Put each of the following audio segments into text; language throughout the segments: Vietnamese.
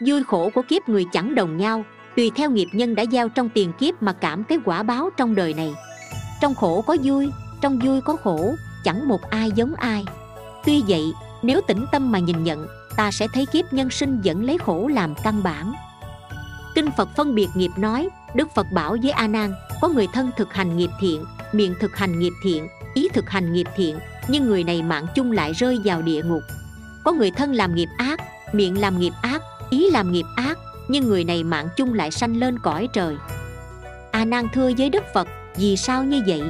vui khổ của kiếp người chẳng đồng nhau, tùy theo nghiệp nhân đã gieo trong tiền kiếp mà cảm cái quả báo trong đời này. Trong khổ có vui, trong vui có khổ, chẳng một ai giống ai. Tuy vậy, nếu tĩnh tâm mà nhìn nhận, ta sẽ thấy kiếp nhân sinh vẫn lấy khổ làm căn bản. Kinh phật phân biệt nghiệp nói, đức phật bảo với a nan, có người thân thực hành nghiệp thiện, miệng thực hành nghiệp thiện, ý thực hành nghiệp thiện, nhưng người này mạng chung lại rơi vào địa ngục. Có người thân làm nghiệp ác, miệng làm nghiệp ác ý làm nghiệp ác, nhưng người này mạng chung lại sanh lên cõi trời. A nan thưa với đức phật, vì sao như vậy?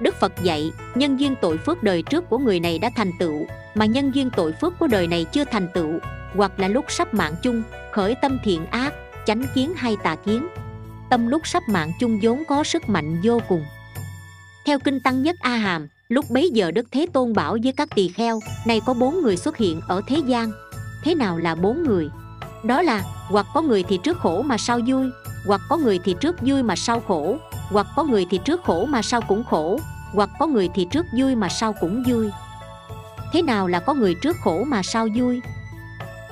Đức phật dạy, nhân duyên tội phước đời trước của người này đã thành tựu, mà nhân duyên tội phước của đời này chưa thành tựu, hoặc là lúc sắp mạng chung, khởi tâm thiện ác, chánh kiến hay tà kiến. Tâm lúc sắp mạng chung vốn có sức mạnh vô cùng. Theo kinh tăng nhất a hàm, lúc bấy giờ đức thế tôn bảo với các tỳ kheo này có bốn người xuất hiện ở thế gian thế nào là bốn người? Đó là, hoặc có người thì trước khổ mà sau vui, hoặc có người thì trước vui mà sau khổ, hoặc có người thì trước khổ mà sau cũng khổ, hoặc có người thì trước vui mà sau cũng vui. Thế nào là có người trước khổ mà sau vui?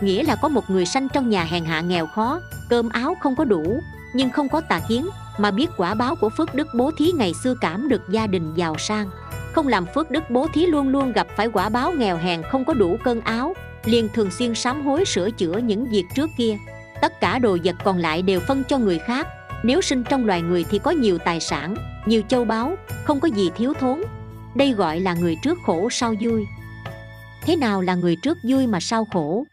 Nghĩa là có một người sanh trong nhà hèn hạ nghèo khó, cơm áo không có đủ, nhưng không có tà kiến, mà biết quả báo của phước đức bố thí ngày xưa cảm được gia đình giàu sang. Không làm phước đức bố thí luôn luôn gặp phải quả báo nghèo hèn không có đủ cơn áo liền thường xuyên sám hối sửa chữa những việc trước kia. Tất cả đồ vật còn lại đều phân cho người khác. Nếu sinh trong loài người thì có nhiều tài sản, nhiều châu báu, không có gì thiếu thốn. Đây gọi là người trước khổ sau vui. Thế nào là người trước vui mà sau khổ?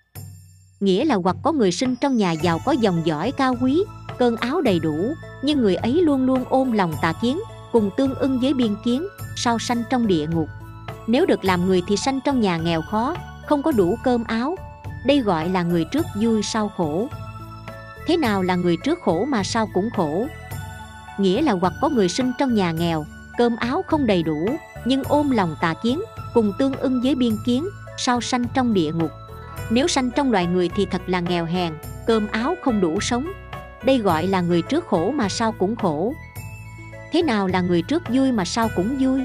Nghĩa là hoặc có người sinh trong nhà giàu có dòng dõi cao quý, cơn áo đầy đủ, nhưng người ấy luôn luôn ôm lòng tà kiến, cùng tương ưng với biên kiến sau sanh trong địa ngục. Nếu được làm người thì sanh trong nhà nghèo khó không có đủ cơm áo. Đây gọi là người trước vui sau khổ. Thế nào là người trước khổ mà sau cũng khổ? Nghĩa là hoặc có người sinh trong nhà nghèo, cơm áo không đầy đủ, nhưng ôm lòng tà kiến, cùng tương ưng với biên kiến, sau sanh trong địa ngục. Nếu sanh trong loài người thì thật là nghèo hèn, cơm áo không đủ sống. Đây gọi là người trước khổ mà sau cũng khổ. Thế nào là người trước vui mà sau cũng vui?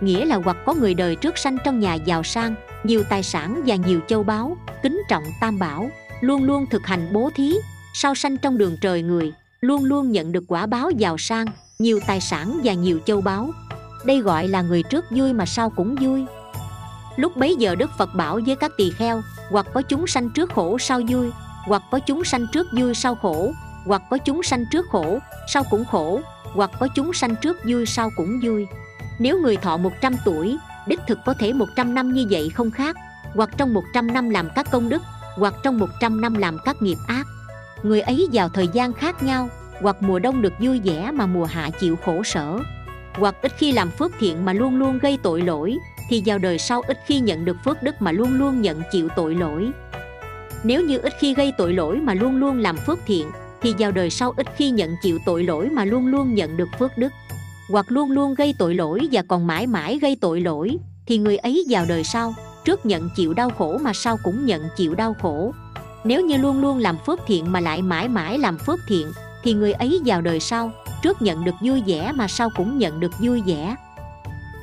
Nghĩa là hoặc có người đời trước sanh trong nhà giàu sang nhiều tài sản và nhiều châu báu, kính trọng tam bảo, luôn luôn thực hành bố thí sau sanh trong đường trời người, luôn luôn nhận được quả báo giàu sang, nhiều tài sản và nhiều châu báu. Đây gọi là người trước vui mà sau cũng vui. Lúc bấy giờ đức phật bảo với các tỳ kheo, hoặc có chúng sanh trước khổ sau vui, hoặc có chúng sanh trước vui sau khổ, hoặc có chúng sanh trước khổ sau cũng khổ, hoặc có chúng sanh trước vui sau cũng vui. Nếu người thọ 100 tuổi đích thực có thể 100 năm như vậy không khác. Hoặc trong 100 năm làm các công đức, hoặc trong 100 năm làm các nghiệp ác. Người ấy vào thời gian khác nhau, hoặc mùa đông được vui vẻ mà mùa hạ chịu khổ sở. Hoặc ít khi làm phước thiện mà luôn luôn gây tội lỗi, thì vào đời sau ít khi nhận được phước đức mà luôn luôn nhận chịu tội lỗi. Nếu như ít khi gây tội lỗi mà luôn luôn làm phước thiện, thì vào đời sau ít khi nhận chịu tội lỗi mà luôn luôn nhận được phước đức hoặc luôn luôn gây tội lỗi và còn mãi mãi gây tội lỗi, thì người ấy vào đời sau, trước nhận chịu đau khổ mà sau cũng nhận chịu đau khổ. Nếu như luôn luôn làm phước thiện mà lại mãi mãi làm phước thiện, thì người ấy vào đời sau, trước nhận được vui vẻ mà sau cũng nhận được vui vẻ.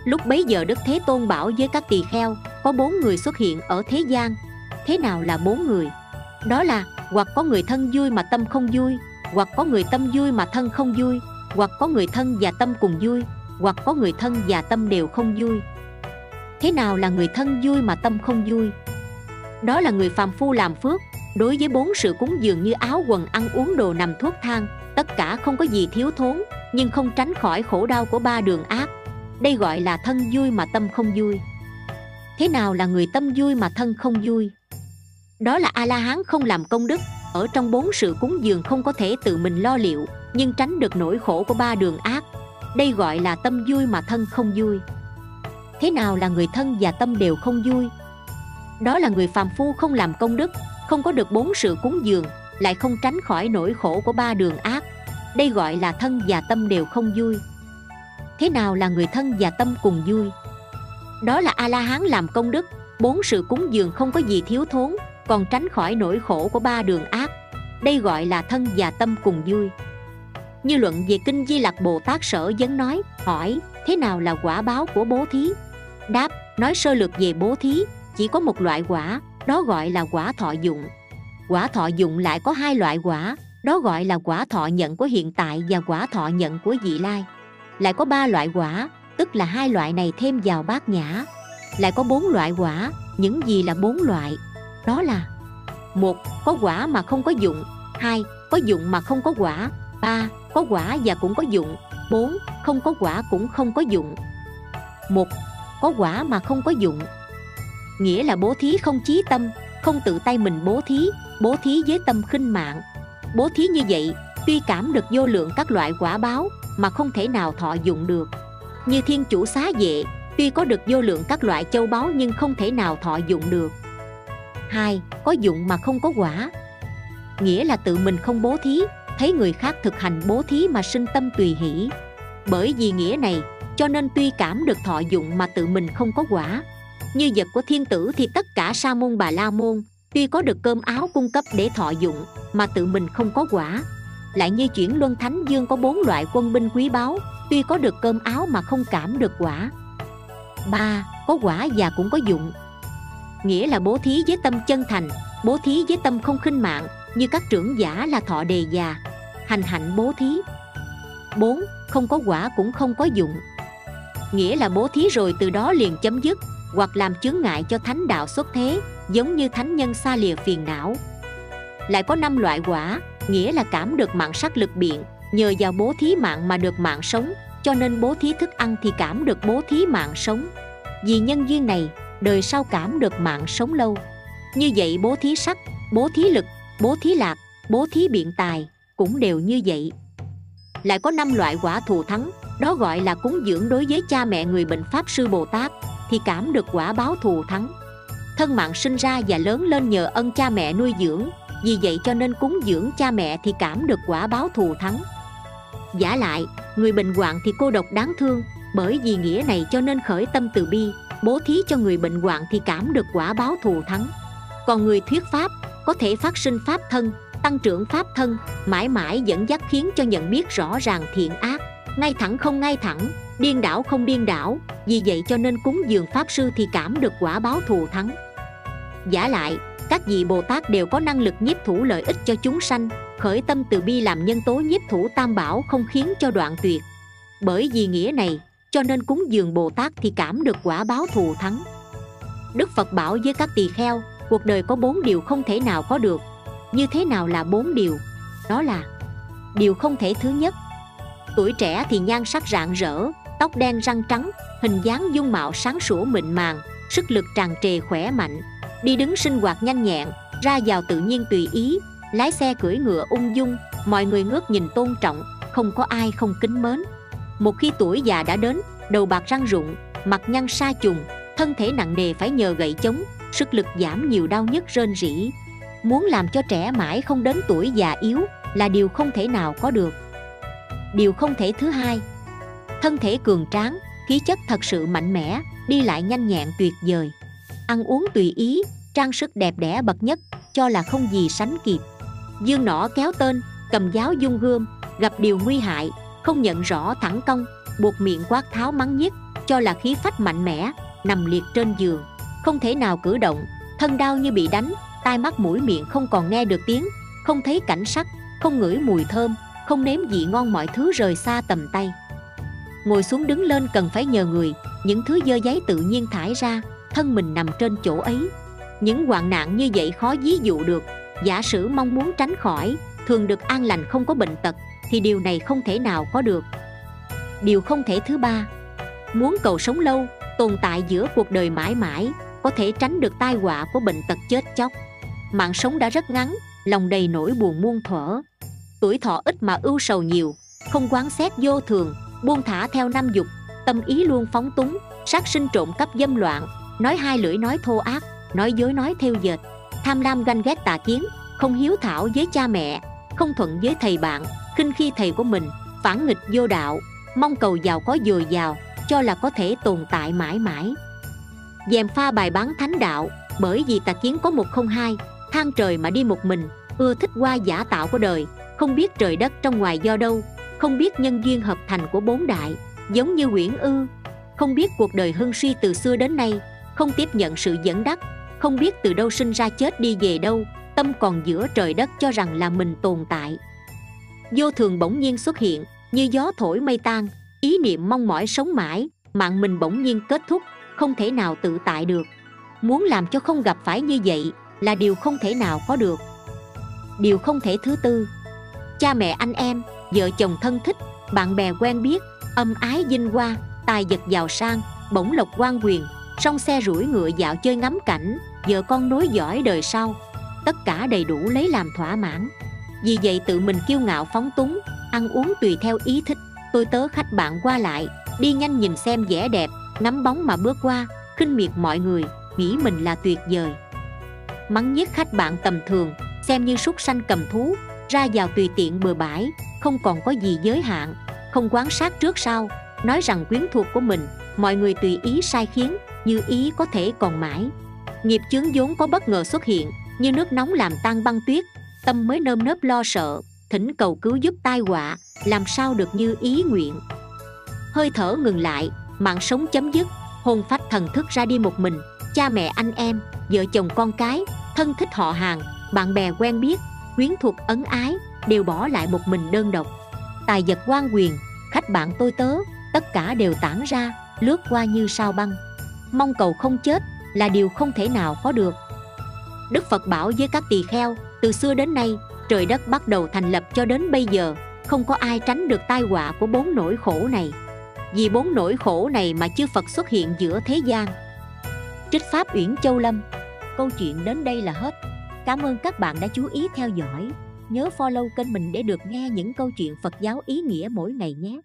Lúc bấy giờ đức thế tôn bảo với các tỳ kheo, có bốn người xuất hiện ở thế gian. Thế nào là bốn người? Đó là, hoặc có người thân vui mà tâm không vui, hoặc có người tâm vui mà thân không vui hoặc có người thân và tâm cùng vui, hoặc có người thân và tâm đều không vui. Thế nào là người thân vui mà tâm không vui? Đó là người phàm phu làm phước, đối với bốn sự cúng dường như áo quần, ăn uống, đồ nằm thuốc thang, tất cả không có gì thiếu thốn, nhưng không tránh khỏi khổ đau của ba đường ác. Đây gọi là thân vui mà tâm không vui. Thế nào là người tâm vui mà thân không vui? Đó là a la hán không làm công đức ở trong bốn sự cúng dường không có thể tự mình lo liệu, nhưng tránh được nỗi khổ của ba đường ác. Đây gọi là tâm vui mà thân không vui. Thế nào là người thân và tâm đều không vui? Đó là người phàm phu không làm công đức, không có được bốn sự cúng dường, lại không tránh khỏi nỗi khổ của ba đường ác. Đây gọi là thân và tâm đều không vui. Thế nào là người thân và tâm cùng vui? Đó là a la hán làm công đức, bốn sự cúng dường không có gì thiếu thốn, còn tránh khỏi nỗi khổ của ba đường ác đây gọi là thân và tâm cùng vui. Như luận về kinh di lặc bồ tát sở vấn nói, hỏi, thế nào là quả báo của bố thí? Đáp, nói sơ lược về bố thí, chỉ có một loại quả, đó gọi là quả thọ dụng. Quả thọ dụng lại có hai loại quả, đó gọi là quả thọ nhận của hiện tại và quả thọ nhận của vị lai. Lại có ba loại quả, tức là hai loại này thêm vào bát nhã. Lại có bốn loại quả, những gì là bốn loại, đó là một, có quả mà không có dụng. Hai, có dụng mà không có quả. Ba, có quả và cũng có dụng. Bốn, không có quả cũng không có dụng. Một, có quả mà không có dụng. Nghĩa là bố thí không chí tâm, không tự tay mình bố thí bố thí với tâm khinh mạng. Bố thí như vậy, tuy cảm được vô lượng các loại quả báo, mà không thể nào thọ dụng được. Như thiên chủ xá vệ, tuy có được vô lượng các loại châu báu nhưng không thể nào thọ dụng được hai, có dụng mà không có quả. Nghĩa là tự mình không bố thí, thấy người khác thực hành bố thí mà sinh tâm tùy hỷ. Bởi vì nghĩa này, cho nên tuy cảm được thọ dụng mà tự mình không có quả. Như vật của thiên tử thì tất cả sa môn bà la môn, tuy có được cơm áo cung cấp để thọ dụng, mà tự mình không có quả. Lại như chuyển luân thánh dương có bốn loại quân binh quý báu, tuy có được cơm áo mà không cảm được quả. Ba, có quả và cũng có dụng nghĩa là bố thí với tâm chân thành, bố thí với tâm không khinh mạng, như các trưởng giả là thọ đề già. Hành hạnh bố thí. Bốn, không có quả cũng không có dụng. Nghĩa là bố thí rồi từ đó liền chấm dứt, hoặc làm chướng ngại cho thánh đạo xuất thế, giống như thánh nhân xa lìa phiền não. Lại có năm loại quả, nghĩa là cảm được mạng sắc lực biện, nhờ vào bố thí mạng mà được mạng sống, cho nên bố thí thức ăn thì cảm được bố thí mạng sống. Vì nhân duyên này đời sau cảm được mạng sống lâu. Như vậy bố thí sắc, bố thí lực, bố thí lạc, bố thí biện tài cũng đều như vậy. Lại có năm loại quả thù thắng, đó gọi là cúng dưỡng đối với cha mẹ người bệnh pháp sư bồ tát, thì cảm được quả báo thù thắng. Thân mạng sinh ra và lớn lên nhờ ân cha mẹ nuôi dưỡng, vì vậy cho nên cúng dưỡng cha mẹ thì cảm được quả báo thù thắng. Giả lại, người bệnh hoạn thì cô độc đáng thương, bởi vì nghĩa này cho nên khởi tâm từ bi bố thí cho người bệnh hoạn thì cảm được quả báo thù thắng. Còn người thuyết pháp có thể phát sinh pháp thân, tăng trưởng pháp thân, mãi mãi dẫn dắt khiến cho nhận biết rõ ràng thiện ác. Ngay thẳng không ngay thẳng, điên đảo không điên đảo, vì vậy cho nên cúng dường pháp sư thì cảm được quả báo thù thắng. Giả lại, các vị bồ tát đều có năng lực nhiếp thủ lợi ích cho chúng sanh, khởi tâm từ bi làm nhân tố nhiếp thủ tam bảo không khiến cho đoạn tuyệt. Bởi vì nghĩa này cho nên cúng dường bồ tát thì cảm được quả báo thù thắng. Đức phật bảo với các tỳ kheo, cuộc đời có bốn điều không thể nào có được. Như thế nào là bốn điều? Đó là điều không thể thứ nhất. Tuổi trẻ thì nhan sắc rạng rỡ, tóc đen răng trắng, hình dáng dung mạo sáng sủa mịn màng, sức lực tràn trề khỏe mạnh. Đi đứng sinh hoạt nhanh nhẹn, ra vào tự nhiên tùy ý, lái xe cưỡi ngựa ung dung, mọi người ngước nhìn tôn trọng, không có ai không kính mến một khi tuổi già đã đến, đầu bạc răng rụng mặt nhăn sa trùng thân thể nặng nề phải nhờ gậy chống, sức lực giảm nhiều đau nhức rên rỉ. Muốn làm cho trẻ mãi không đến tuổi già yếu là điều không thể nào có được. Điều không thể thứ hai, thân thể cường tráng, khí chất thật sự mạnh mẽ, đi lại nhanh nhẹn tuyệt vời. Ăn uống tùy ý, trang sức đẹp đẽ bậc nhất, cho là không gì sánh kịp. Dương nỏ kéo tên, cầm giáo dung gươm gặp điều nguy hại không nhận rõ thẳng công buộc miệng quát tháo mắng nhiếc, cho là khí phách mạnh mẽ, nằm liệt trên giường, không thể nào cử động, thân đau như bị đánh, tai mắt mũi miệng không còn nghe được tiếng, không thấy cảnh sắc, không ngửi mùi thơm, không nếm vị ngon mọi thứ rời xa tầm tay. Ngồi xuống đứng lên cần phải nhờ người, những thứ dơ giấy tự nhiên thải ra, thân mình nằm trên chỗ ấy. Những hoạn nạn như vậy khó ví dụ được, giả sử mong muốn tránh khỏi, thường được an lành không có bệnh tật thì điều này không thể nào có được. Điều không thể thứ ba, muốn cầu sống lâu, tồn tại giữa cuộc đời mãi mãi, có thể tránh được tai họa của bệnh tật chết chóc. Mạng sống đã rất ngắn, lòng đầy nỗi buồn muôn thuở. Tuổi thọ ít mà ưu sầu nhiều, không quán xét vô thường, buông thả theo năm dục, tâm ý luôn phóng túng, sát sinh trộm cắp dâm loạn, nói hai lưỡi nói thô ác, nói dối nói theo dệt. Tham lam ganh ghét tà kiến, không hiếu thảo với cha mẹ, không thuận với thầy bạn khinh khi thầy của mình, phản nghịch vô đạo, mong cầu giàu có dồi dào, cho là có thể tồn tại mãi mãi. Dèm pha bài bán thánh đạo, bởi vì tà kiến có một không hai than trời mà đi một mình, ưa thích qua giả tạo của đời, không biết trời đất trong ngoài do đâu, không biết nhân duyên hợp thành của bốn đại, giống như quyển ư, không biết cuộc đời hưng suy từ xưa đến nay, không tiếp nhận sự dẫn đắc, không biết từ đâu sinh ra chết đi về đâu, tâm còn giữa trời đất cho rằng là mình tồn tại vô thường bỗng nhiên xuất hiện, như gió thổi mây tan, ý niệm mong mỏi sống mãi, mạng mình bỗng nhiên kết thúc, không thể nào tự tại được. Muốn làm cho không gặp phải như vậy là điều không thể nào có được. Điều không thể thứ tư, cha mẹ anh em, vợ chồng thân thích, bạn bè quen biết, âm ái dinh hoa, tài vật giàu sang, bổng lộc quan quyền, song xe rủi ngựa dạo chơi ngắm cảnh, vợ con nối dõi đời sau, tất cả đầy đủ lấy làm thỏa mãn vì vậy tự mình kiêu ngạo phóng túng, ăn uống tùy theo ý thích. Tôi tớ khách bạn qua lại, đi nhanh nhìn xem vẻ đẹp ngắm bóng mà bước qua, khinh miệt mọi người, nghĩ mình là tuyệt vời. Mắng nhiếc khách bạn tầm thường, xem như súc sanh cầm thú, ra vào tùy tiện bừa bãi, không còn có gì giới hạn, không quan sát trước sau. Nói rằng quyến thuộc của mình, mọi người tùy ý sai khiến, như ý có thể còn mãi. Nghiệp chướng vốn có bất ngờ xuất hiện, như nước nóng làm tan băng tuyết tâm mới nơm nớp lo sợ, thỉnh cầu cứu giúp tai họa, làm sao được như ý nguyện. Hơi thở ngừng lại, mạng sống chấm dứt, hồn phách thần thức ra đi một mình, cha mẹ anh em, vợ chồng con cái, thân thích họ hàng, bạn bè quen biết, quyến thuộc ấn ái, đều bỏ lại một mình đơn độc. Tài vật quan quyền, khách bạn tôi tớ, tất cả đều tản ra, lướt qua như sao băng. Mong cầu không chết là điều không thể nào có được. Đức phật bảo với các tỳ kheo từ xưa đến nay, trời đất bắt đầu thành lập cho đến bây giờ, không có ai tránh được tai họa của bốn nỗi khổ này. Vì bốn nỗi khổ này mà chư phật xuất hiện giữa thế gian. Trích pháp uyển châu lâm. Câu chuyện đến đây là hết. Cảm ơn các bạn đã chú ý theo dõi. Nhớ follow kênh mình để được nghe những câu chuyện phật giáo ý nghĩa mỗi ngày nhé.